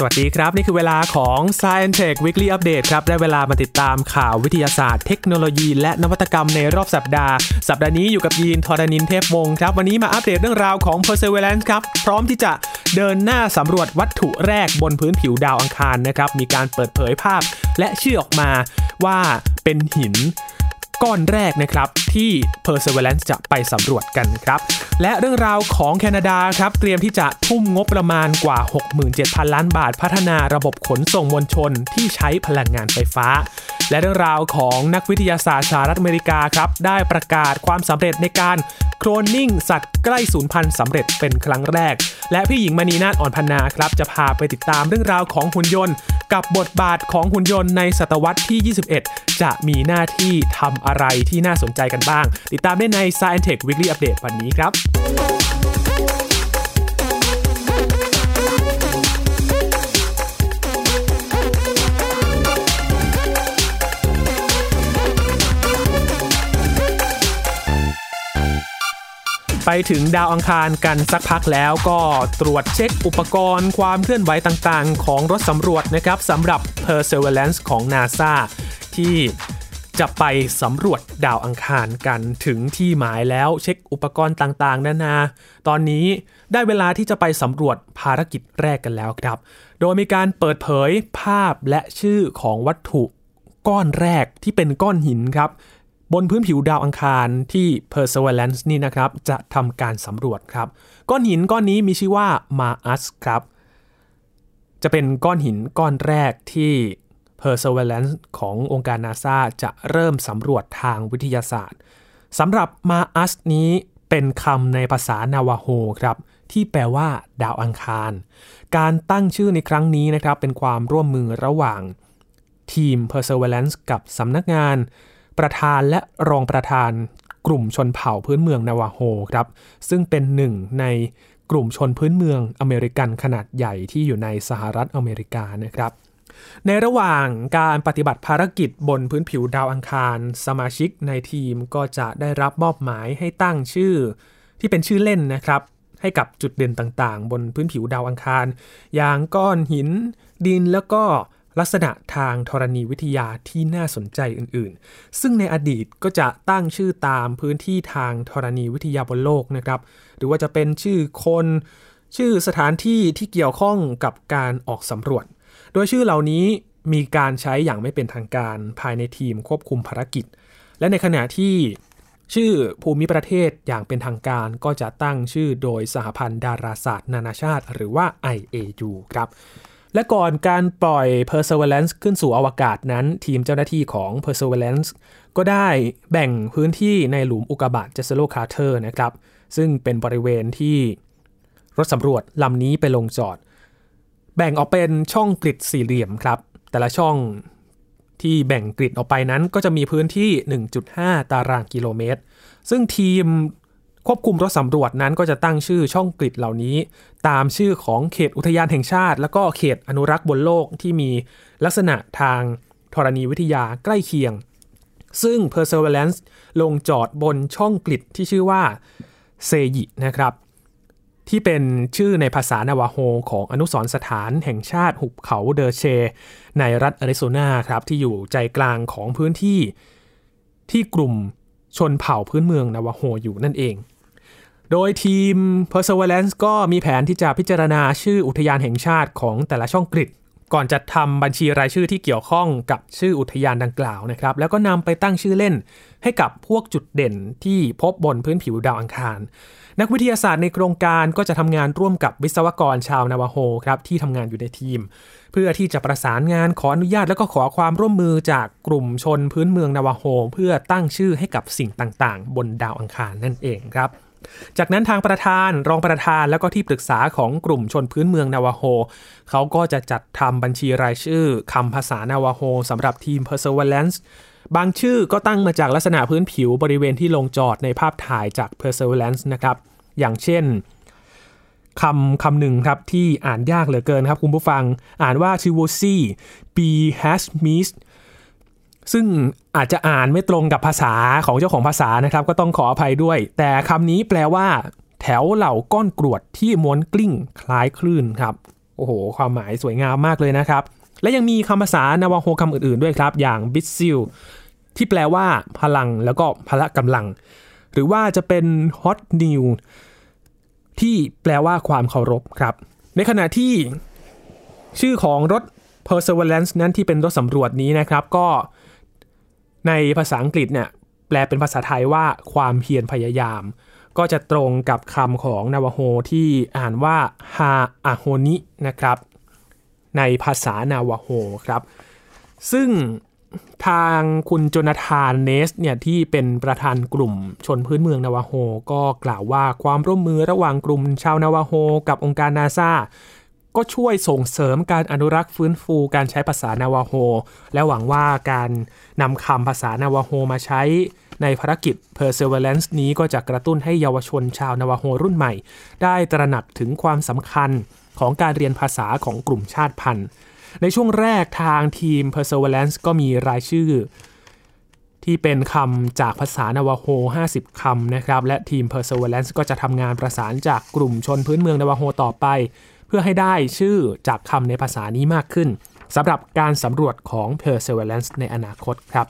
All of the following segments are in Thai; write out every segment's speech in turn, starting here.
สวัสดีครับ นี่คือเวลาของ Science Tech Weekly Update ครับ ได้เวลามาติดตามข่าววิทยาศาสตร์เทคโนโลยีและนวัตกรรมในรอบสัปดาห์ สัปดาห์นี้อยู่กับยีนทอรณินเทพวงศ์ครับ วันนี้มาอัปเดตเรื่องราวของ Perseverance ครับ พร้อมที่จะเดินหน้าสำรวจวัตถุแรกบนพื้นผิวดาวอังคารนะครับ มีการเปิดเผยภาพและชื่อออกมาว่าเป็นหินก้อนแรกนะครับที่ Perseverance จะไปสำรวจกันครับ และเรื่องราวของแคนาดาครับ เตรียมที่จะทุ่มงบประมาณกว่า 67,000 ล้านบาท พัฒนาระบบขนส่งมวลชนที่ใช้พลังงานไฟฟ้า และเรื่องราวของนักวิทยาศาสตร์สหรัฐอเมริกาครับ ได้ประกาศความสำเร็จในการโคลนนิ่งสัตว์ใกล้สูญพันธุ์สำเร็จเป็นครั้งแรก และพี่หญิงมณีนาฏอ่อนพันนาครับจะพาไปติดตามเรื่องราวของหุ่นยนต์ กับบทบาทของหุ่นยนต์ในศตวรรษที่ 21 จะมีหน้าที่ทำอะไรที่น่าสนใจกันบ้าง ติดตามได้ใน Science Tech Weekly Update วันนี้ครับไปถึงดาวอังคารกันสักพักแล้วก็ตรวจเช็คอุปกรณ์ความเคลื่อนไหวต่างๆ ของรถสำรวจนะครับสำหรับ Perseverance ของ NASA ที่ จะไปสำรวจดาวอังคารกันถึงที่หมายแล้วเช็คอุปกรณ์ต่างๆ นานา ตอนนี้ได้เวลาที่จะไปสำรวจภารกิจแรกกันแล้วครับ โดยมีการเปิดเผยภาพและชื่อของวัตถุก้อนแรกที่เป็นก้อนหินครับ บนพื้นผิวดาวอังคารที่ Perseverance นี่นะครับ จะทำการสำรวจครับ ก้อนหินก้อนนี้มีชื่อว่า Mars ครับ จะเป็นก้อนหินก้อนแรกที่ Perseverance ขององค์การนาซาจะเริ่มสำรวจทางวิทยาศาสตร์สำหรับ Mars นี้เป็นคำในภาษานาวาโฮครับ ที่แปลว่าดาวอังคาร การตั้งชื่อในครั้งนี้นะครับ เป็นความร่วมมือระหว่างทีม Perseverance กับสำนักงาน ประธานและรองประธานกลุ่มชนเผ่าพื้นเมืองนาวาโฮครับ ซึ่งเป็นหนึ่งในกลุ่มชนพื้นเมืองอเมริกันขนาดใหญ่ที่อยู่ในสหรัฐอเมริกานะครับ ในระหว่างการปฏิบัติภารกิจบนพื้นผิวดาวอังคาร สมาชิกในทีมก็จะได้รับมอบหมายให้ตั้งชื่อ ที่เป็นชื่อเล่นนะครับ ให้กับจุดเด่นต่างๆ บนพื้นผิวดาวอังคาร อย่างก้อนหิน ดินแล้วก็ลักษณะทางธรณีวิทยาที่น่าสนใจอื่นๆ ซึ่งในอดีตก็จะตั้งชื่อตามพื้นที่ทางธรณีวิทยาบนโลกนะครับ หรือว่าจะเป็นชื่อคน ชื่อสถานที่ที่เกี่ยวข้องกับการออกสำรวจ โดยชื่อเหล่านี้มีการใช้อย่างไม่เป็นทางการภายในทีมควบคุมภารกิจ และในขณะที่ชื่อภูมิประเทศอย่างเป็นทางการก็จะตั้งชื่อโดยสหพันธ์ดาราศาสตร์ นานาชาติ หรือว่า IAU ครับ และก่อนการปล่อย Perseverance ขึ้นสู่อวกาศนั้น ทีมเจ้าหน้าที่ของ Perseverance ก็ได้แบ่งพื้นที่ในหลุมอุกกาบาต Jezero Crater นะครับ ซึ่งเป็นบริเวณที่รถสำรวจลำนี้ไปลงจอด แบ่งออกเป็นช่องกริดสี่เหลี่ยมครับ แต่ละช่องที่แบ่งกริดออกไปนั้นก็จะมีพื้นที่ 1.5 ตารางกิโลเมตร ซึ่งทีมควบคุมรถสำรวจนั้นก็จะตั้งชื่อช่องกริดเหล่านี้ ตามชื่อของเขตอุทยานแห่งชาติ แล้วก็เขตอนุรักษ์บนโลกที่มีลักษณะทางธรณีวิทยาใกล้เคียง ซึ่ง Perseverance ลงจอดบนช่องกริดที่ชื่อว่าเซยินะครับ ที่เป็นชื่อในภาษานาวาโฮของอนุสรสถานแห่งชาติหุบเขาเดอเช ในรัฐอาริโซนาครับที่อยู่ใจกลางของพื้นที่ที่กลุ่มชนเผ่าพื้นเมืองนาวาโฮอยู่นั่นเอง โดยทีม Perseverance ก็มีแผนที่จะพิจารณาชื่ออุทยานแห่งชาติของแต่ละช่องกริดก่อนจะทำบัญชีรายชื่อที่เกี่ยวข้องกับชื่ออุทยานดังกล่าวนะครับ แล้วก็นำไปตั้งชื่อเล่นให้กับพวกจุดเด่นที่พบบนพื้นผิวดาวอังคาร นักวิทยาศาสตร์ในโครงการก็จะทำงานร่วมกับวิศวกรชาวนาวาโฮครับที่ทำงานอยู่ในทีม เพื่อที่จะประสานงานขออนุญาตแล้วก็ขอความร่วมมือจากกลุ่มชนพื้นเมืองนาวาโฮเพื่อตั้งชื่อให้กับสิ่งต่างๆ บนดาวอังคารนั่นเองครับจากนั้นทางประธานรองประธานแล้วก็ที่ปรึกษาของกลุ่มชนพื้นเมืองนาวาโฮเขาก็จะจัดทำบัญชีรายชื่อคำภาษานาวาโฮสำหรับทีม Perseverance บางชื่อก็ตั้งมาจากลักษณะพื้นผิวบริเวณที่ลงจอดในภาพถ่ายจาก Perseverance นะครับ อย่างเช่นคำคำหนึ่งครับที่อ่านยากเหลือเกินครับคุณผู้ฟังอ่านว่า t i v o s i b has missed ซึ่งอาจจะอ่านไม่ตรงกับภาษาของเจ้าของภาษานะครับ ก็ต้องขออภัยด้วย แต่คำนี้แปลว่า แถวเหล่าก้อนกรวดที่ม้วนกลิ้งคล้ายคลื่นครับ โอ้โห ความหมายสวยงามมากเลยนะครับ และยังมีคำภาษานาวาโฮคำอื่นๆด้วยครับ อย่าง bidziil ที่แปลว่าพลังแล้วก็พละกำลัง หรือว่าจะเป็นฮอตนิว ที่แปลว่าความเคารพครับ ในขณะที่ชื่อของรถ Perseverance นั้นที่เป็นรถสำรวจนี้นะครับ ก็ในภาษาอังกฤษเนี่ยแปลเป็นภาษาไทยว่าความเพียรพยายาม ก็จะตรงกับคำของนาวาโฮที่อ่านว่า ha'ahóni นะครับ ในภาษานาวาโฮครับ ซึ่ง ทางคุณโจนาธานเนซเนี่ยที่เป็นประธานกลุ่มชนพื้นเมืองนาวาโฮก็กล่าวว่าความร่วมมือระหว่างกลุ่มชาวนาวาโฮกับองค์การนาซาก็ช่วยส่งเสริมการอนุรักษ์ฟื้นฟูการใช้ภาษานาวาโฮ และหวังว่าการนำคำภาษานาวาโฮมาใช้ในภารกิจ Perseverance นี้ก็จะกระตุ้นให้เยาวชนชาวนาวาโฮรุ่นใหม่ ได้ตระหนักถึงความสำคัญของการเรียนภาษาของกลุ่มชาติพันธุ์ ในช่วงแรกทางทีม Perseverance ก็มีรายชื่อ ที่เป็นคำจากภาษานาวาโฮ 50 คำนะครับ และทีม Perseverance ก็จะทำงานประสานจากกลุ่มชนพื้นเมืองนาวาโฮต่อไป เพื่อให้ได้ชื่อจากคำในภาษานี้มากขึ้นสำหรับการสำรวจของ Perseverance ในอนาคตครับ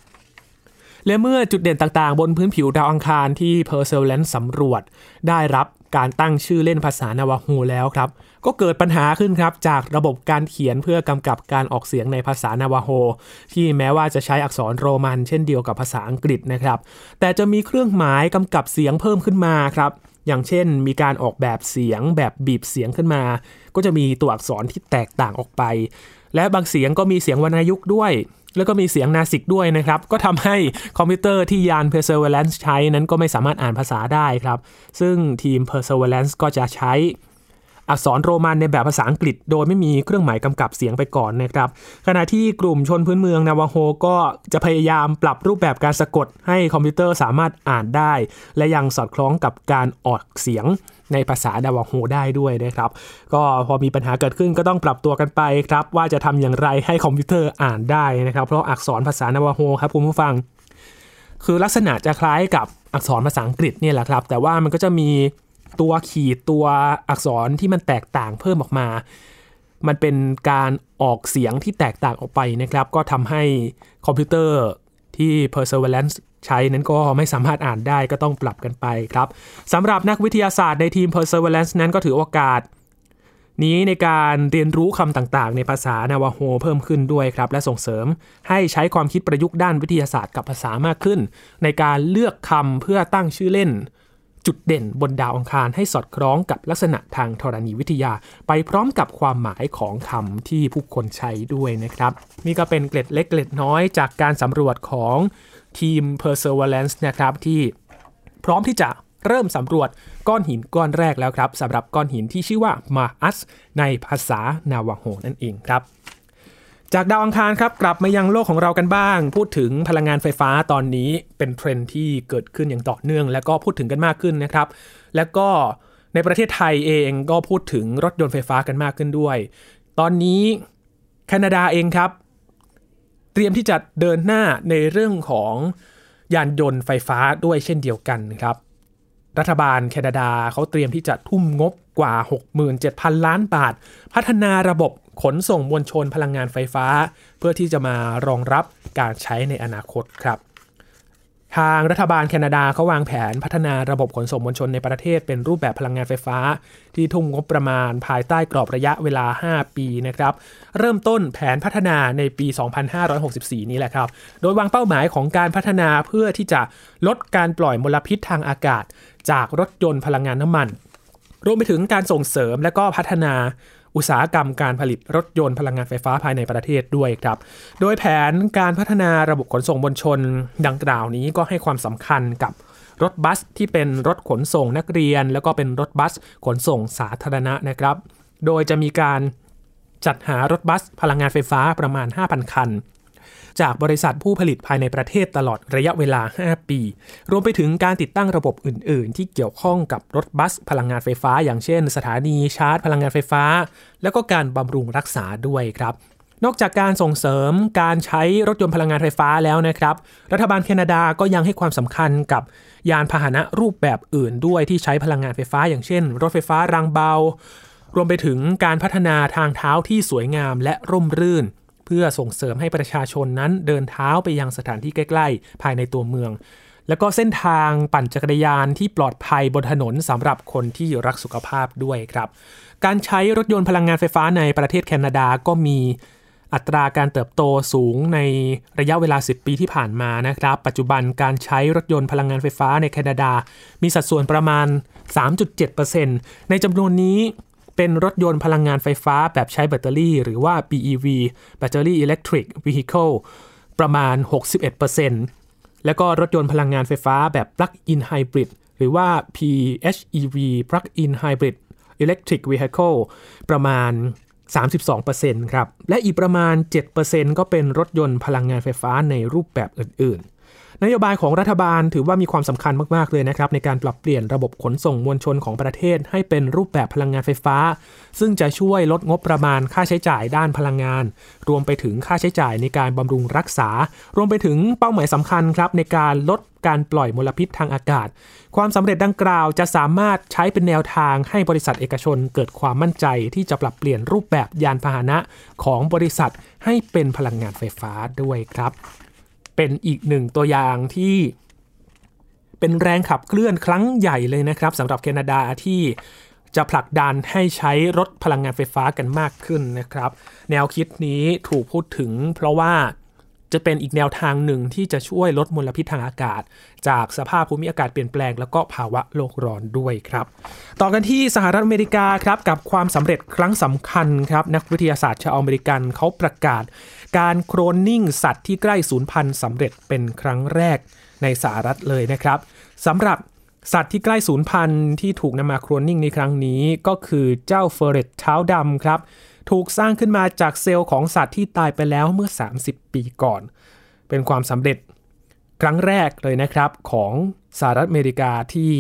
และเมื่อจุดเด่นต่างๆ บนพื้นผิวดาวอังคารที่ Perseverance สำรวจ ได้รับ การตั้งชื่อเล่นภาษานาวาโฮแล้วครับ ก็เกิดปัญหาขึ้นครับจากระบบการเขียนเพื่อกำกับการออกเสียงในภาษานาวาโฮที่แม้ว่าจะใช้อักษรโรมันเช่นเดียวกับภาษาอังกฤษนะครับ แต่จะมีเครื่องหมายกำกับเสียงเพิ่มขึ้นมาครับอย่างเช่นมีการออกแบบเสียงแบบบีบเสียงขึ้นมา ก็จะมีตัวอักษรที่แตกต่างออกไป และบางเสียงก็มีเสียงวรรณยุกต์ด้วย แล้วก็มีเสียงนาสิกด้วยนะครับ ก็ทำให้คอมพิวเตอร์ที่ยาน Perseverance ใช้นั้นก็ไม่สามารถอ่านภาษาได้ครับ ซึ่งทีม Perseverance ก็จะใช้อักษรโรมันในแบบภาษาอังกฤษ โดยไม่มีเครื่องหมายกำกับเสียงไปก่อนนะครับ ขณะที่กลุ่มชนพื้นเมืองนาวาโฮก็จะพยายามปรับรูปแบบการสะกดให้คอมพิวเตอร์สามารถอ่านได้ และยังสอดคล้องกับการออกเสียง ในภาษานาวาโฮได้ด้วยนะครับ ก็พอมีปัญหาเกิดขึ้นก็ต้องปรับตัวกันไปครับ ว่าจะทำอย่างไรให้คอมพิวเตอร์อ่านได้นะครับ เพราะอักษรภาษานาวาโฮครับคุณผู้ฟัง คือลักษณะจะคล้ายกับอักษรภาษาอังกฤษเนี่ยแหละครับ แต่ว่ามันก็จะมีตัวขีดตัวอักษรที่มันแตกต่างเพิ่มออกมา มันเป็นการออกเสียงที่แตกต่างออกไปนะครับ ก็ทำให้คอมพิวเตอร์ที่ Perseverance ใช้นั้นก็ไม่สามารถอ่านได้ก็ต้องปรับกันไปครับสำหรับนักวิทยาศาสตร์ในทีม Perseverance นั้นก็ถือโอกาส นี้ในการเรียนรู้คำต่างๆ ในภาษานาวาโฮเพิ่มขึ้นด้วยครับ และส่งเสริมให้ใช้ความคิดประยุกต์ด้านวิทยาศาสตร์กับภาษามากขึ้น ในการเลือกคำเพื่อตั้งชื่อเล่น จุดเด่นบนดาวอังคารให้สอดคล้องกับลักษณะทางธรณีวิทยา ไปพร้อมกับความหมายของคำที่ผู้คนใช้ด้วยนะครับ นี่ก็เป็นเกล็ดเล็กเกล็ดน้อยจากการสำรวจของ ทีม Perseverance นะครับที่พร้อมที่จะเริ่มสำรวจก้อนหินก้อนแรกแล้วครับสำหรับก้อนหินที่ชื่อว่ามาอัสในภาษานาวาโฮนั่นเองครับ จากดาวอังคารครับกลับมายังโลกของเรากันบ้าง พูดถึงพลังงานไฟฟ้าตอนนี้เป็นเทรนที่เกิดขึ้นอย่างต่อเนื่อง และก็พูดถึงกันมากขึ้นนะครับ แล้วก็ในประเทศไทยเองก็พูดถึงรถยนต์ไฟฟ้ากันมากขึ้นด้วย ตอนนี้แคนาดาเองครับ รียมที่จะเดินหน้าในเรื่องของยานยนต์ไฟฟ้าด้วยเช่นเดียวกันครับ รัฐบาลแคนาดาเขาเตรียมที่จะทุ่มงบกว่า 67,000 ล้านบาท พัฒนาระบบขนส่งมวลชนพลังงานไฟฟ้า เพื่อที่จะมารองรับการใช้ในอนาคตครับ ทางรัฐบาลแคนาดาเขาวางแผนพัฒนาระบบขนส่งมวลชนในประเทศเป็นรูปแบบพลังงานไฟฟ้า ที่ทุ่มงบประมาณภายใต้กรอบระยะเวลา 5 ปีนะครับ เริ่มต้นแผนพัฒนาในปี 2564 นี้แหละครับ โดยวางเป้าหมายของการพัฒนาเพื่อที่จะลดการปล่อยมลพิษทางอากาศ จากรถยนต์พลังงานน้ำมัน รวมไปถึงการส่งเสริมและก็พัฒนา อุตสาหกรรมการผลิตรถยนต์พลังงานไฟฟ้าภายในประเทศด้วยครับ โดยแผนการพัฒนาระบบขนส่งมวลชนดังกล่าวนี้ก็ให้ความสำคัญกับรถบัสที่เป็นรถขนส่งนักเรียน แล้วก็เป็นรถบัสขนส่งสาธารณะนะครับ โดยจะมีการจัดหารถบัสพลังงานไฟฟ้าประมาณ 5,000 คัน จากบริษัทผู้ผลิตภายในประเทศตลอดระยะเวลา 5 ปี รวมไปถึงการติดตั้งระบบอื่น ๆ ที่เกี่ยวข้องกับรถบัสพลังงานไฟฟ้า อย่างเช่น สถานีชาร์จ พลังงานไฟฟ้า แล้วก็การบำรุงรักษาด้วยครับนอกจากการส่งเสริมการใช้รถยนต์พลังงานไฟฟ้าแล้วนะครับ รัฐบาลแคนาดาก็ยังให้ความสำคัญกับยานพาหนะรูปแบบอื่นด้วยที่ใช้พลังงานไฟฟ้า อย่างเช่น รถไฟฟ้ารางเบา รวมไปถึงการพัฒนาทางเท้าที่สวยงามและร่มรื่น เพื่อส่งเสริมให้ประชาชนนั้นเดินเท้าไปยังสถานที่ใกล้ ๆ ภายในตัวเมือง แล้วก็เส้นทางปั่นจักรยานที่ปลอดภัยบนถนนสำหรับคนที่รักสุขภาพด้วยครับ การใช้รถยนต์พลังงานไฟฟ้าในประเทศแคนาดาก็มีอัตราการเติบโตสูงในระยะเวลา 10 ปีที่ผ่านมานะครับ ปัจจุบันการใช้รถยนต์พลังงานไฟฟ้าในแคนาดา มีสัดส่วนประมาณ 3.7%ในจำนวนนี้ เป็นรถยนต์พลังงานไฟฟ้าแบบใช้แบตเตอรี่ หรือว่า BEV Battery Electric Vehicle ประมาณ 61%แล้วก็รถยนต์พลังงานไฟฟ้าแบบ Plug-in Hybrid หรือว่า PHEV Plug-in Hybrid Electric Vehicle ประมาณ 32%ครับ และอีกประมาณ 7%ก็เป็นรถยนต์พลังงานไฟฟ้าในรูปแบบอื่นๆ นโยบายของรัฐบาลถือว่ามีความสำคัญมากๆเลยนะครับในการปรับเปลี่ยนระบบขนส่งมวลชนของประเทศ ให้เป็นรูปแบบพลังงานไฟฟ้า ซึ่งจะช่วยลดงบประมาณค่าใช้จ่ายด้านพลังงาน รวมไปถึงค่าใช้จ่ายในการบำรุงรักษา รวมไปถึงเป้าหมายสำคัญครับในการลดการปล่อยมลพิษทางอากาศ ความสำเร็จดังกล่าวจะสามารถใช้เป็นแนวทางให้บริษัทเอกชนเกิดความมั่นใจที่จะปรับเปลี่ยนรูปแบบยานพาหนะของบริษัทให้เป็นพลังงานไฟฟ้าด้วยครับ เป็นอีกหนึ่งตัวอย่างที่เป็นแรงขับเคลื่อนครั้งใหญ่เลยนะครับสำหรับแคนาดาที่จะผลักดันให้ใช้รถพลังงานไฟฟ้ากันมากขึ้นนะครับ แนวคิดนี้ถูกพูดถึงเพราะว่า จะเป็นอีกแนวทางหนึ่งที่จะช่วยลดมลพิษทางอากาศ จากสภาพภูมิอากาศเปลี่ยนแปลง แล้วก็ภาวะโลกร้อนด้วยครับ ต่อกันที่สหรัฐอเมริกาครับกับความสำเร็จครั้งสำคัญครับนักวิทยาศาสตร์ชาวอเมริกันเขาประกาศ การโครนนิ่งสัตว์ที่ใกล้สูญพันธุ์สำเร็จเป็นครั้งแรกในสหรัฐเลยนะครับสำหรับสัตว์ที่ใกล้สูญพันธุ์ที่ถูกนำมาโครนนิ่งในครั้งนี้ก็คือเจ้าเฟอร์เรตเท้าดำครับ ถูกสร้างขึ้นมาจากเซลล์ของสัตว์ที่ตายไปแล้วเมื่อ 30 ปีก่อน เป็นความสำเร็จครั้งแรกเลยนะครับของสหรัฐอเมริกาที่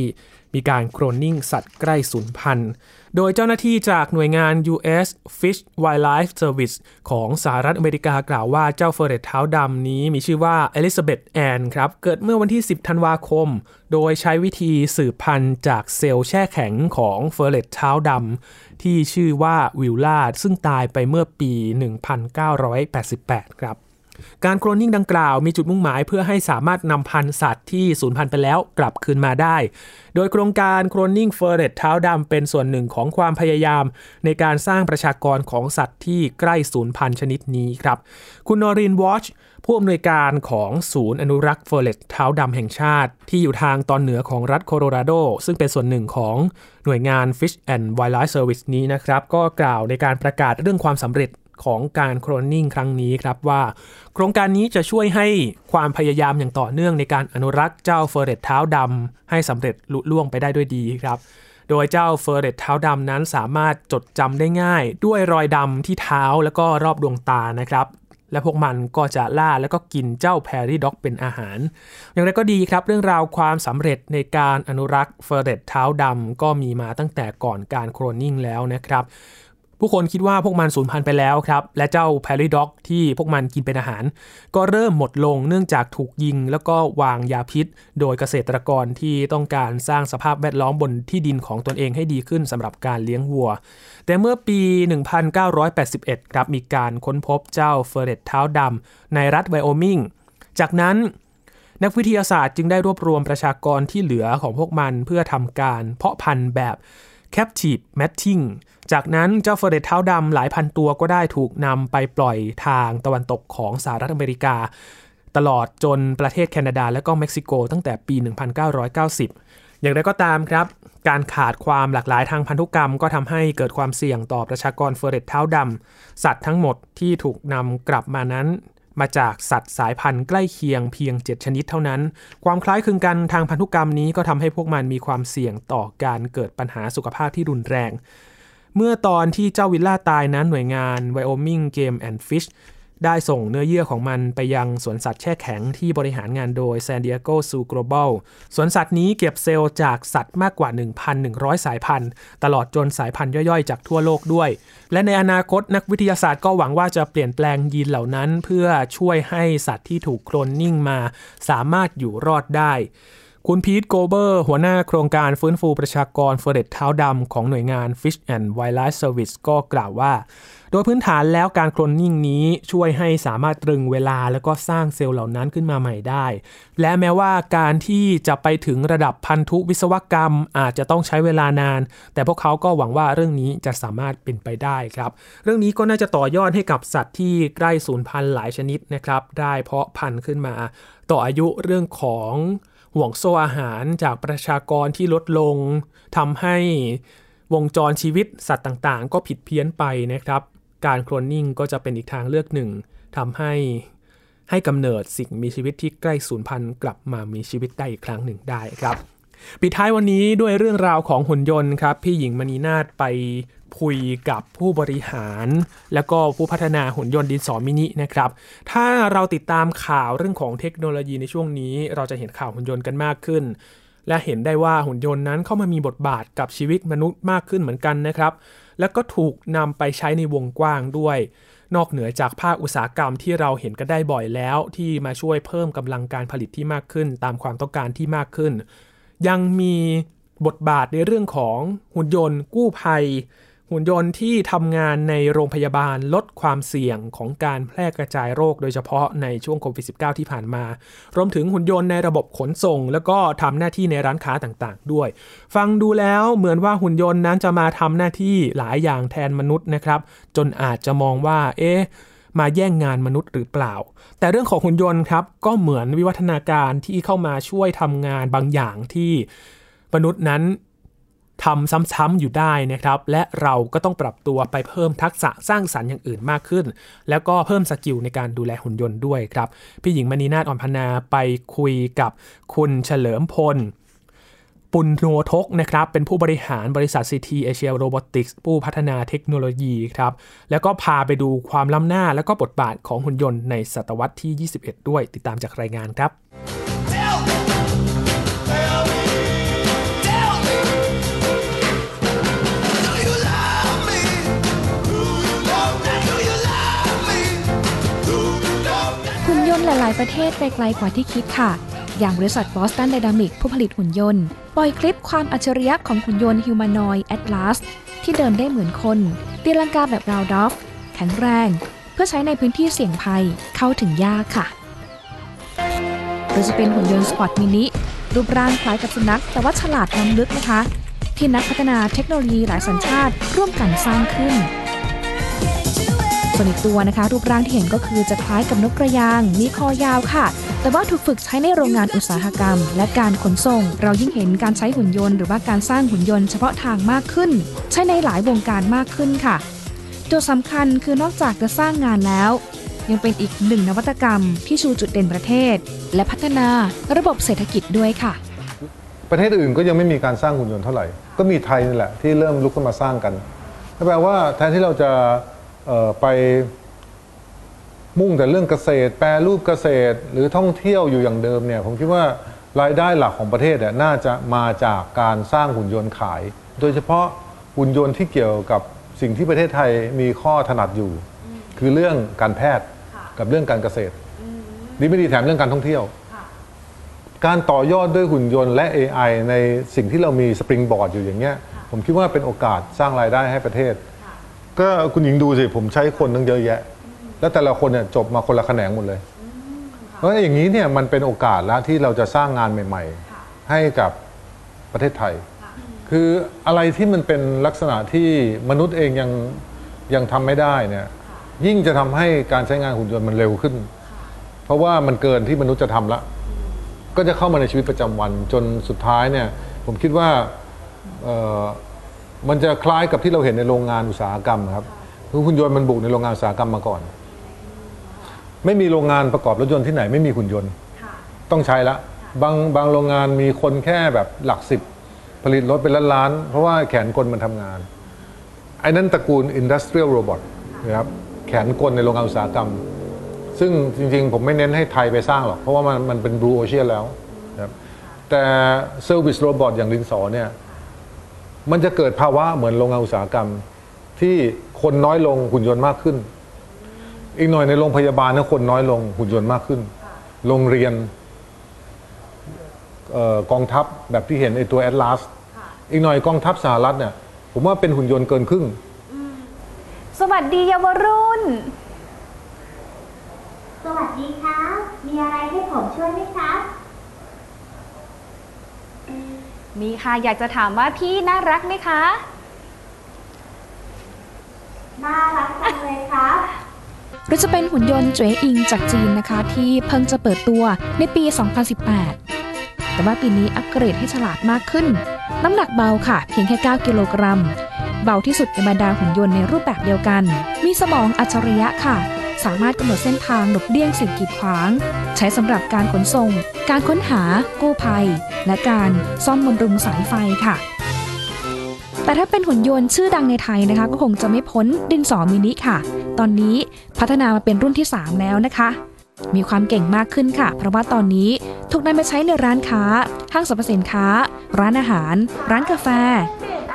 มีการโคลนนิ่งสัตว์ใกล้สูญพันธุ์ โดยเจ้าหน้าที่จากหน่วยงาน U.S. Fish Wildlife Service ของสหรัฐอเมริกากล่าวว่าเจ้าเฟอร์เรตเท้าดำนี้มีชื่อว่าเอลิซาเบธแอนครับ เกิดเมื่อวันที่ 10 ธันวาคม โดยใช้วิธีสืบพันธุ์จากเซลล์แช่แข็งของเฟอร์เรตเท้าดำ ที่ชื่อว่าวิลลาซึ่งตายไปเมื่อปี 1988 ครับ การโคลนนิ่งดังกล่าวมีจุดมุ่งหมายเพื่อให้สามารถนำพันธุ์สัตว์ที่สูญพันธุ์ไปแล้วกลับคืนมาได้ โดยโครงการโคลนนิ่งเฟอร์เรตเท้าดำเป็นส่วนหนึ่งของความพยายาม ในการสร้างประชากรของสัตว์ที่ใกล้สูญพันธุ์ชนิดนี้ครับ คุณนอรินวอช ผู้อำนวยการของศูนย์อนุรักษ์เฟอร์เรตเท้าดำแห่งชาติ ที่อยู่ทางตอนเหนือของรัฐโคโลราโด ซึ่งเป็นส่วนหนึ่งของหน่วยงาน Fish and Wildlife Service นี้นะครับ ก็กล่าวในการประกาศเรื่องความสำเร็จของการโคลนนิ่งครั้งนี้ครับว่า โครงการนี้จะช่วยให้ความพยายามอย่างต่อเนื่องในการอนุรักษ์เจ้าเฟอร์เรตเท้าดำให้สำเร็จลุล่วงไปได้ด้วยดีครับโดยเจ้าเฟอร์เรตเท้าดำนั้นสามารถจดจำได้ง่าย ด้วยรอยดำที่เท้าแล้วก็รอบดวงตานะครับ และพวกมันก็จะล่าและก็กินเจ้า prairie dog เป็นอาหาร อย่างไรก็ดีครับเรื่องราวความสำเร็จในการอนุรักษ์เฟอร์เรตเท้าดำก็มีมาตั้งแต่ก่อนการโคลนนิ่งแล้วนะครับ ผู้คนคิดว่าพวกมันสูญพันธุ์ไปแล้วครับ และเจ้าแพรี่ด็อกที่พวกมันกินเป็นอาหาร ก็เริ่มหมดลงเนื่องจากถูกยิง แล้วก็วางยาพิษ โดยเกษตรกรที่ต้องการสร้างสภาพแวดล้อมบนที่ดินของตนเองให้ดีขึ้นสำหรับการเลี้ยงวัว แต่เมื่อปี 1981 ครับมีการค้นพบเจ้าเฟอร์เรตเท้าดำในรัฐไวโอมิงจากนั้นนักวิทยาศาสตร์จึงได้รวบรวมประชากรที่เหลือของพวกมันเพื่อทำการเพาะพันธุ์แบบ captive matching จากนั้นเจ้าเฟอร์เรตเท้าดำหลายพันตัวก็ได้ถูกนำไปปล่อยทางตะวันตกของสหรัฐอเมริกา ตลอดจนประเทศแคนาดาและก็เม็กซิโกตั้งแต่ปี 1990 อย่างไรก็ตามครับ การขาดความหลากหลายทางพันธุกรรม ก็ทำให้เกิดความเสี่ยงต่อประชากรเฟอร์เรตเท้าดำสัตว์ทั้งหมดที่ถูกนำกลับมานั้น มาจากสัตว์สายพันธุ์ใกล้เคียงเพียง 7 ชนิดเท่านั้น ความคล้ายคลึงกันทางพันธุกรรมนี้ก็ทำให้พวกมันมีความเสี่ยงต่อการเกิดปัญหาสุขภาพที่รุนแรง เมื่อตอนที่เจ้าวิลล่าตายนั้นหน่วยงาน Wyoming Game and Fish ได้ส่งเนื้อเยื่อของมันไปยังสวนสัตว์แช่แข็งที่บริหารงานโดย San Diego Zoo Global สวนสัตว์นี้เก็บเซลล์จากสัตว์มากกว่า 1,100 สายพันธุ์ ตลอดจนสายพันธุ์ย่อยๆ จากทั่วโลกด้วย และในอนาคตนักวิทยาศาสตร์ก็หวังว่าจะเปลี่ยนแปลงยีนเหล่านั้น เพื่อช่วยให้สัตว์ที่ถูกโคลนนิ่งมา สามารถอยู่รอดได้ คุณพีทโกเบอร์ หัวหน้าโครงการฟื้นฟูประชากรเฟรเดเท้าดำของหน่วยงาน Fish and Wildlife Service ก็กล่าวว่า โดยพื้นฐานแล้วการโคลนนิ่งนี้ช่วยให้สามารถตรึงเวลาแล้วก็สร้างเซลล์เหล่านั้นขึ้นมาใหม่ได้ และแม้ว่าการที่จะไปถึงระดับพันธุวิศวกรรมอาจจะต้องใช้เวลานาน แต่พวกเขาก็หวังว่าเรื่องนี้จะสามารถเป็นไปได้ครับ เรื่องนี้ก็น่าจะต่อยอดให้กับสัตว์ที่ใกล้สูญพันธุ์หลายชนิดนะครับได้เพาะพันธุ์ขึ้นมา ต่ออายุเรื่องของ ห่วงโซ่อาหารจากประชากรที่ลดลงทำให้วงจรชีวิตสัตว์ต่างๆ ก็ผิดเพี้ยนไปนะครับ การโคลนนิ่งก็จะเป็นอีกทางเลือกหนึ่งทำให้ให้กำเนิดสิ่งมีชีวิตที่ใกล้สูญพันธุ์กลับมามีชีวิตได้อีกครั้งหนึ่งได้ครับ ปิดท้ายวันนี้ด้วยเรื่องราวของหุ่นยนต์ครับ พี่หญิงมณีนาฏไปคุยกับผู้บริหาร แล้วก็ผู้พัฒนาหุ่นยนต์ดินสอมินินะครับ ถ้าเราติดตามข่าวเรื่องของเทคโนโลยีในช่วงนี้ เราจะเห็นข่าวหุ่นยนต์กันมากขึ้น และเห็นได้ว่าหุ่นยนต์นั้นเข้ามามีบทบาทกับชีวิตมนุษย์มากขึ้นเหมือนกันนะครับ แล้วก็ถูกนำไปใช้ในวงกว้างด้วย นอกเหนือจากภาคอุตสาหกรรมที่เราเห็นกันได้บ่อยแล้ว ที่มาช่วยเพิ่มกำลังการผลิตที่มากขึ้น ตามความต้องการที่มากขึ้น ยังมีบทบาทในเรื่องของหุ่นยนต์ กู้ภัย หุ่นยนต์ที่ทำงานในโรงพยาบาลลดความเสี่ยงของการแพร่กระจายโรคโดยเฉพาะในช่วงโควิด -19 ที่ผ่านมา รวมถึงหุ่นยนต์ในระบบขนส่ง แล้วก็ทำหน้าที่ในร้านค้าต่างๆ ด้วย ฟังดูแล้วเหมือนว่าหุ่นยนต์นั้นจะมาทำหน้าที่หลายอย่างแทนมนุษย์นะครับ จนอาจจะมองว่า เอ๊ะ มาแย่งงานมนุษย์หรือเปล่า แต่เรื่องของหุ่นยนต์ครับก็เหมือนวิวัฒนาการที่เข้ามาช่วยทำงานบางอย่างที่มนุษย์นั้นทำซ้ำๆอยู่ได้นะครับ และเราก็ต้องปรับตัวไปเพิ่มทักษะสร้างสรรค์อย่างอื่นมากขึ้น แล้วก็เพิ่มสกิลในการดูแลหุ่นยนต์ด้วยครับ พี่หญิงมณีนาฏอ่อนพนาไปคุยกับคุณเฉลิมพล ปุณโนทกนะครับเป็นผู้บริหารบริษัท CT Asia Robotics ผู้พัฒนาเทคโนโลยีครับ แล้วก็พาไปดูความล้ำหน้าและก็บทบาทของหุ่นยนต์ในศตวรรษที่ 21 ด้วย ติดตามจากรายงานครับ หุ่นยนต์หลาย ๆ ประเทศไปไกลกว่าที่คิดค่ะ อย่างบริษัท Boston Dynamics ผู้ผลิตหุ่นยนต์ ปล่อยคลิปความอัจฉริยะของหุ่นยนต์ Humanoid Atlas ที่เดินได้เหมือนคนตีลังกาแบบ round-off แข็งแรง เพื่อใช้ในพื้นที่เสี่ยงภัยเข้าถึงยากค่ะหรือจะเป็นหุ่นยนต์ SpotMini รูปร่างคล้ายกับสุนัขแต่ว่าฉลาดล้ำลึกนะคะ ที่นักพัฒนาเทคโนโลยีหลายสัญชาติร่วมกันสร้างขึ้นส่วนอีกตัวนะคะ รูปร่างที่เห็นก็คือจะคล้ายกับนกกระยาง มีคอยาวค่ะ แต่ว่าถูกฝึกใช้ในโรงงานอุตสาหกรรม และการขนส่ง เรายิ่งเห็นการใช้หุ่นยนต์หรือว่าการสร้างหุ่นยนต์เฉพาะทางมากขึ้น ใช้ในหลายวงการมากขึ้นค่ะจทย์สำคัญคือนอกจากจะสร้างงานแล้ว ยังเป็นอีกหนึ่งนวัตกรรมที่ชูจุดเด่นประเทศ และพัฒนาระบบเศรษฐกิจด้วยค่ะ ประเทศอื่นก็ยังไม่มีการสร้างหุ่นยนต์เท่าไหร่ ก็มีไทยนี่แหละที่เริ่มลุกขึ้นมาสร้างกันแปลว่าแทนที่เราจะไป มุ่งแต่เรื่องเกษตร แปรรูปเกษตร หรือท่องเที่ยวอยู่อย่างเดิมเนี่ยผมคิดว่ารายได้หลักของประเทศเนี่ยน่าจะมาจากการสร้างหุ่นยนต์ขาย โดยเฉพาะหุ่นยนต์ที่เกี่ยวกับสิ่งที่ประเทศไทยมีข้อถนัดอยู่ คือเรื่องการแพทย์กับเรื่องการเกษตรดีไม่ดีแถมเรื่องการท่องเที่ยว การต่อยอดด้วยหุ่นยนต์และ AI ในสิ่งที่เรามีสปริงบอร์ดอยู่อย่างเงี้ยผมคิดว่าเป็นโอกาสสร้างรายได้ให้ประเทศ ก็คุณหญิงดูสิผมใช้คนตั้งเยอะแยะ แล้วแต่ละคนเนี่ยจบมาคนละแขนงหมดเลย เพราะอย่างนี้เนี่ยมันเป็นโอกาสแล้วที่เราจะสร้างงานใหม่ ๆ ให้กับประเทศไทย คืออะไรที่มันเป็นลักษณะที่มนุษย์เองยังยังทำไม่ได้เนี่ยยิ่งจะทำให้การใช้งานหุ่นยนต์มันเร็วขึ้น เพราะว่ามันเกินที่มนุษย์จะทำละ ก็จะเข้ามาในชีวิตประจำวันจนสุดท้ายเนี่ยผมคิดว่าเอ่อมันจะคล้ายกับที่เราเห็นในโรงงานอุตสาหกรรมครับคือหุ่นยนต์มันบุกในโรงงานอุตสาหกรรมมาก่อน ไม่มีโรงงานประกอบรถยนต์ที่ไหนไม่มีหุ่นยนต์ต้องใช้ละบางบางโรงงานมีคนแค่แบบหลักสิบผลิตรถเป็นล้านๆเพราะว่าแขนกลมันทำงาน ไอ้นั้นตระกูล industrial robot นะครับแขนกลในโรงงานอุตสาหกรรม ซึ่งจริงๆ ผมไม่เน้นให้ไทยไปสร้างหรอก เพราะว่ามันมันเป็น blue ocean แล้วนะครับแต่ service robot อย่างดินสอเนี่ย มันจะเกิดภาวะเหมือนโรงงานอุตสาหกรรม ที่คนน้อยลงหุ่นยนต์มากขึ้น อีกหน่อยในโรงพยาบาลนะคนน้อยลงหุ่นยนต์มากขึ้น โรงเรียนเอ่อกองทัพแบบที่เห็นไอตัวแอตลาสอีกหน่อยกองทัพสหรัฐเนี่ยผมว่าเป็นหุ่นยนต์เกินครึ่ง สวัสดีเยาวรุ่น สวัสดีครับ มีอะไรให้ผมช่วยไหมครับ มีค่ะ อยากจะถามว่าพี่น่ารักไหมคะ น่ารักจังเลยครับ หรือจะเป็นหุ่นยนต์เจ๋อิงจากจีนนะคะ ที่เพิ่งจะเปิดตัวในปี 2018 แต่ว่าปีนี้อัปเกรดให้ฉลาดมากขึ้น น้ำหนักเบาค่ะ เพียงแค่ 9 กิโลกรัม เบาที่สุดในบรรดาหุ่นยนต์ในรูปแบบเดียวกัน มีสมองอัจฉริยะค่ะ สามารถกำหนดเส้นทางหลบเลี่ยงสิ่งกีดขวาง ใช้สำหรับการขนส่ง การค้นหา กู้ภัย และการซ่อมบำรุงสายไฟค่ะ แต่ถ้าเป็นหุ่นยนต์ชื่อดังในไทยนะคะ ก็คงจะไม่พ้นดินสอมินิค่ะ ตอนนี้พัฒนามาเป็นรุ่นที่ 3 แล้วนะคะ มีความเก่งมากขึ้นค่ะ เพราะว่าตอนนี้ถูกนำไปใช้ในร้านค้า ห้างสรรพสินค้า ร้านอาหาร ร้านกาแฟ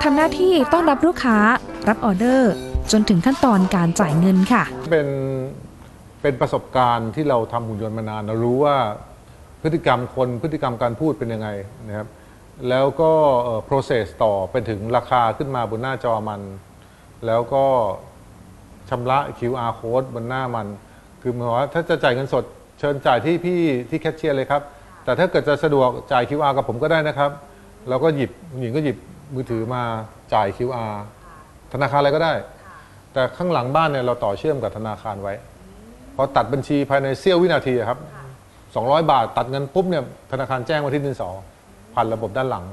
ทำหน้าที่ต้อนรับลูกค้า รับออเดอร์ จนถึงขั้นตอนการจ่ายเงินค่ะ เป็นเป็นประสบการณ์ที่เราทำหุ่นยนต์มานาน เรารู้ว่าพฤติกรรมคนพฤติกรรมการพูดเป็นยังไงนะครับ แล้วก็เอ่อ process ต่อไปถึงราคาขึ้นมาบนหน้าจอมัน แล้วก็ชำระ QR code บนหน้ามัน คือหมายความว่าถ้าจะจ่ายเงินสดเชิญจ่ายที่พี่ที่แคชเชียร์เลยครับ แต่ถ้าเกิดจะสะดวกจ่าย QR กับผมก็ได้นะครับเราก็หยิบหญิงก็หยิบมือถือมาจ่าย QR ธนาคารอะไรก็ได้ แต่ข้างหลังบ้านเนี่ยเราต่อเชื่อมกับธนาคารไว้พอตัดบัญชีภายในเสี้ยววินาทีอะครับ 200 บาทตัดเงินปุ๊บเนี่ยธนาคารแจ้งมาที่ดินสอ ผ่านระบบด้านหลัง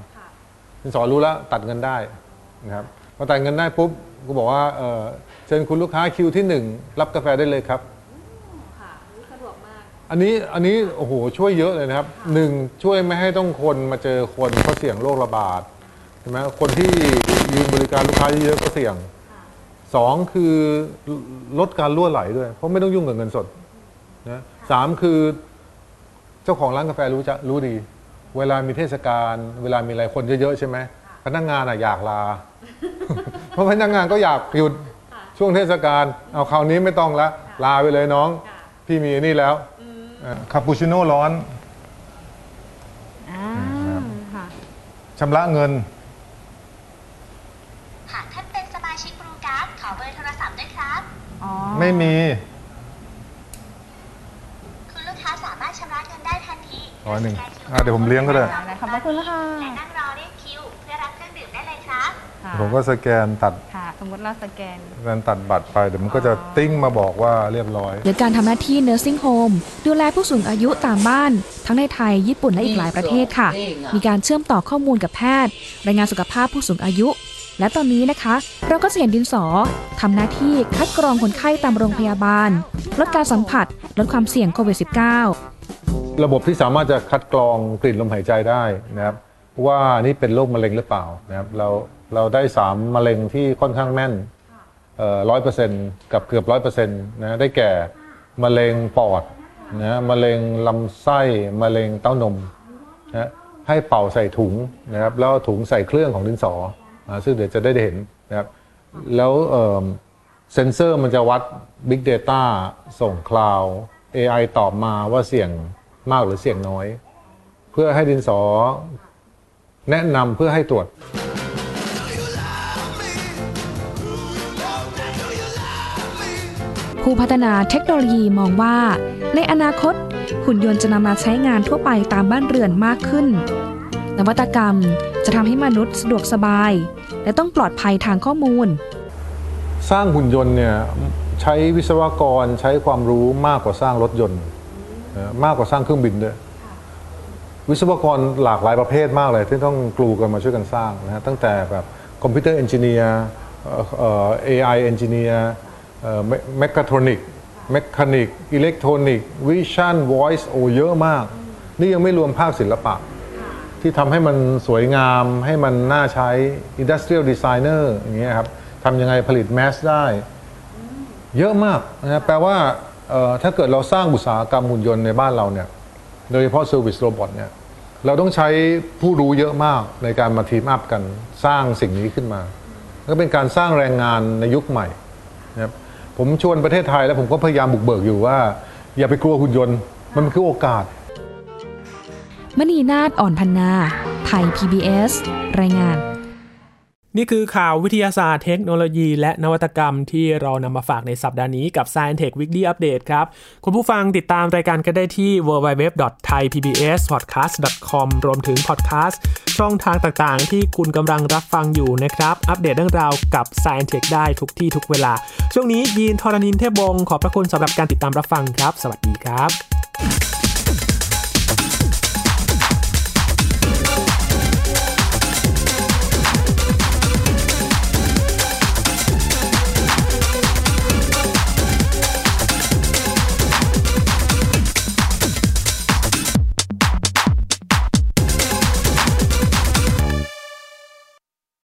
ดินสอรู้แล้วตัดเงินได้นะครับพอตัดเงินได้ปุ๊บก็บอกว่าเอ่อเชิญคุณลูกค้าคิวที่หนึ่งรับกาแฟได้เลยครับอันนี้อันนี้โอ้โหช่วยเยอะเลยนะครับหนึ่งช่วยไม่ให้ต้องคนมาเจอคนเพราะเสี่ยงโรคระบาดใช่ไหมคนที่ยืนบริการลูกค้าเยอะๆก็เสี่ยงสองคือลดการล่วไหลด้วย เพราะไม่ต้องยุ่งกับเงินสดนะสามคือเจ้าของร้านกาแฟรู้จะรู้ดี เวลามีเทศกาลเวลามีอะไรคนเยอะๆใช่ไหมพนักงานอะอยากลา เพราะพนักงานก็อยากหยุดช่วงเทศกาลเอาคราวนี้ไม่ต้องละลาไปเลยน้อง พี่มีนี่แล้วคาปูชิโน่ร้อนอ่าค่ะชำระเงินหากท่านเป็นสมาชิกบรูการ์ดขอเบอร์โทรศัพท์ด้วยครับอ๋อไม่มี คุณลูกค้าสามารถชำระเงินได้ทันทีร้อยหนึ่ง อะเดี๋ยวผมเลี้ยงก็ได้ขอบพระคุณค่ะ และนั่งรอเรียกคิว เพื่อรับเครื่องดื่มได้เลยครับ ค่ะผมก็สแกนตัดค่ะ สมมติเราสแกน สแกนตัดบัตรไปเดี๋ยวมันก็จะติ้งมาบอกว่าเรียบร้อย หรือการทำหน้าที่ nursing home ดูแลผู้สูงอายุตามบ้าน ทั้งในไทย ญี่ปุ่นและอีกหลายประเทศค่ะ มีการเชื่อมต่อข้อมูลกับแพทย์ รายงานสุขภาพผู้สูงอายุ และตอนนี้นะคะ เราก็จะเห็นดินสอทำหน้าที่คัดกรองคนไข้ตามโรงพยาบาล ลดการสัมผัส ลดความเสี่ยงโควิด -19 ระบบที่สามารถจะคัดกรองกลิ่นลมหายใจได้นะครับ ว่านี่เป็นโรคมะเร็งหรือเปล่านะครับเราเราได้สามมะเร็งที่ค่อนข้างแม่นร้อยเปอร์เซ็นต์กับเกือบร้อยเปอร์เซ็นต์นะได้แก่มะเร็งปอดนะมะเร็งลำไส้มะเร็งเต้านมนะให้เป่าใส่ถุงนะครับ แล้วถุงใส่เครื่องของดินสอซึ่งเดี๋ยวจะได้เห็นนะครับ แล้วเอ่อเซนเซอร์มันจะวัด Big Data ส่งคลาว AI ตอบมาว่าเสี่ยง มากหรือเสี่ยงน้อย เพื่อให้ดินสอ แนะนำเพื่อให้ตรวจ ผู้พัฒนาเทคโนโลยีมองว่า ในอนาคต หุ่นยนต์จะนำมาใช้งานทั่วไปตามบ้านเรือนมากขึ้น นวัตกรรมจะทำให้มนุษย์สะดวกสบาย และต้องปลอดภัยทางข้อมูล สร้างหุ่นยนต์เนี่ยใช้วิศวกรใช้ความรู้มากกว่าสร้างรถยนต์นะ มากกว่าสร้างเครื่องบินด้วยวิศวกรหลากหลายประเภทมากเลย ที่ต้องกรูกันมาช่วยกันสร้างนะฮะตั้งแต่แบบคอมพิวเตอร์เอนจิเนียร์ AI เอนจิเนียร์แมคคาทรอนิกแมคานิกอิเล็กทรอนิกวิชั่นวอยซ์โอเยอะมาก นี่ยังไม่รวมภาคศิลปะ ที่ทำให้มันสวยงามให้มันน่าใช้ Industrial Designer อย่างเงี้ยครับทำยังไงผลิตแมสได้ เยอะมากนะแปลว่าเอ่อ ถ้าเกิดเราสร้างอุตสาหกรรมหุ่นยนต์ในบ้านเราเนี่ยโดยเฉพาะ Service Robot เนี่ยเราต้องใช้ผู้รู้เยอะมากในการมาทีมอัพกันสร้างสิ่งนี้ขึ้นมา ก็เป็นการสร้างแรงงานในยุคใหม่นะครับผมชวนประเทศไทยแล้วผมก็พยายามบุกเบิกอยู่ว่า อย่าไปกลัวหุ่นยนต์ มันคือโอกาส มณีนาฏอ่อนพันนา ไทย PBS รายงาน นี่คือข่าววิทยาศาสตร์เทคโนโลยี และนวัตกรรมที่เรานำมาฝากในสัปดาห์นี้กับ Science Tech Weekly Update ครับ คุณผู้ฟังติดตามรายการกันได้ที่ www.thaipbspodcast.com รวมถึงพอดแคสต์ช่องทางต่างๆ ที่คุณกำลังรับฟังอยู่นะครับ อัปเดตเรื่องราวกับ Science Tech ได้ทุกที่ทุกเวลา ช่วงนี้ยีนทรณินเทพวงศ์ขอบพระคุณสำหรับการติดตามรับฟังครับ สวัสดีครับ